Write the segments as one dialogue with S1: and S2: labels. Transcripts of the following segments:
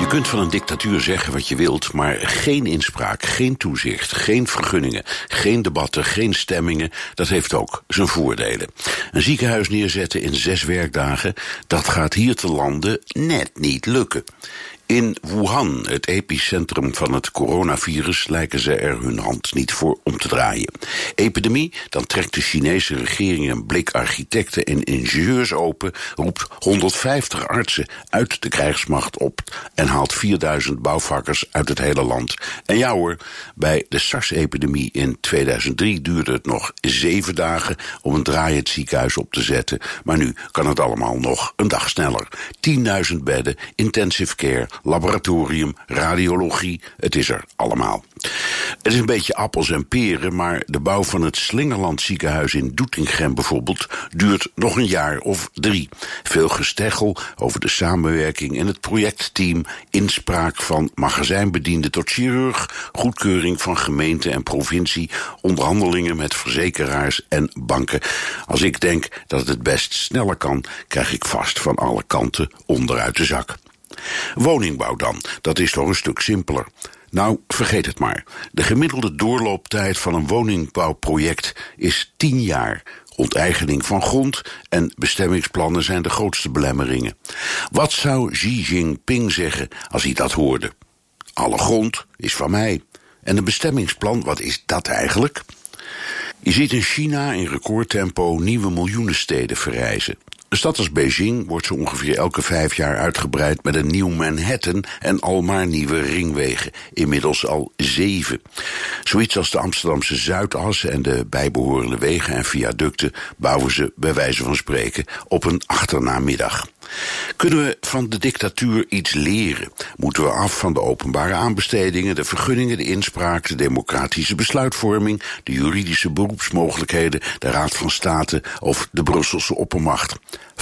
S1: Je kunt van een dictatuur zeggen wat je wilt, maar geen inspraak, geen toezicht, geen vergunningen, geen debatten, geen stemmingen, dat heeft ook zijn voordelen. Een ziekenhuis neerzetten in zes werkdagen, dat gaat hier te landen net niet lukken. In Wuhan, het epicentrum van het coronavirus, lijken ze er hun hand niet voor om te draaien. Epidemie, dan trekt de Chinese regering een blik architecten en ingenieurs open, roept 150 artsen uit de krijgsmacht op en haalt 4000 bouwvakkers uit het hele land. En ja hoor, bij de SARS-epidemie in 2003 duurde het nog zeven dagen om een draaiend ziekenhuis op te zetten, maar nu kan het allemaal nog een dag sneller. 10.000 bedden, intensive care, laboratorium, radiologie, het is er allemaal. Het is een beetje appels en peren, maar de bouw van het Slingerland ziekenhuis in Doetinchem bijvoorbeeld duurt nog een jaar of drie. Veel gesteggel over de samenwerking in het projectteam, inspraak van magazijnbediende tot chirurg, goedkeuring van gemeente en provincie, onderhandelingen met verzekeraars en banken. Als ik denk dat het best sneller kan, krijg ik vast van alle kanten onderuit de zak. Woningbouw dan, dat is toch een stuk simpeler. Nou, vergeet het maar. De gemiddelde doorlooptijd van een woningbouwproject is 10 jaar. Onteigening van grond en bestemmingsplannen zijn de grootste belemmeringen. Wat zou Xi Jinping zeggen als hij dat hoorde? Alle grond is van mij. En een bestemmingsplan, wat is dat eigenlijk? Je ziet in China in recordtempo nieuwe miljoenensteden verrijzen. Een stad als Beijing wordt zo ongeveer elke vijf jaar uitgebreid met een nieuw Manhattan en al maar nieuwe ringwegen. Inmiddels al zeven. Zoiets als de Amsterdamse Zuidas en de bijbehorende wegen en viaducten bouwen ze bij wijze van spreken op een achternamiddag. Kunnen we van de dictatuur iets leren? Moeten we af van de openbare aanbestedingen, de vergunningen, de inspraak, de democratische besluitvorming, de juridische beroepsmogelijkheden, de Raad van State of de Brusselse oppermacht?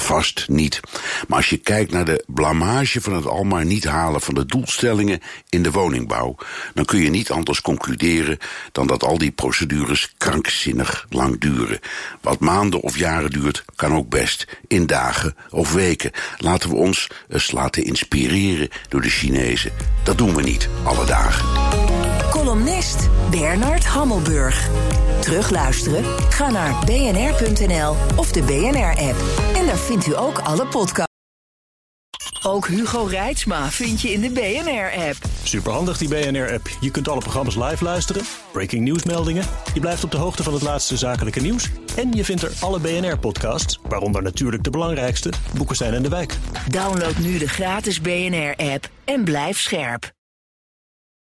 S1: Vast niet. Maar als je kijkt naar de blamage van het almaar niet halen van de doelstellingen in de woningbouw, dan kun je niet anders concluderen dan dat al die procedures krankzinnig lang duren. Wat maanden of jaren duurt, kan ook best in dagen of weken. Laten we ons eens laten inspireren door de Chinezen. Dat doen we niet alle dagen.
S2: Columnist Bernard Hammelburg. Terugluisteren? Ga naar bnr.nl of de BNR-app. En daar vindt u ook alle podcasts. Ook Hugo Reitsma vind je in de BNR-app.
S3: Superhandig die BNR-app. Je kunt alle programma's live luisteren, breaking nieuwsmeldingen. Je blijft op de hoogte van het laatste zakelijke nieuws. En je vindt er alle BNR-podcasts, waaronder natuurlijk de belangrijkste, Boeken zijn in de wijk.
S2: Download nu de gratis BNR-app en blijf scherp.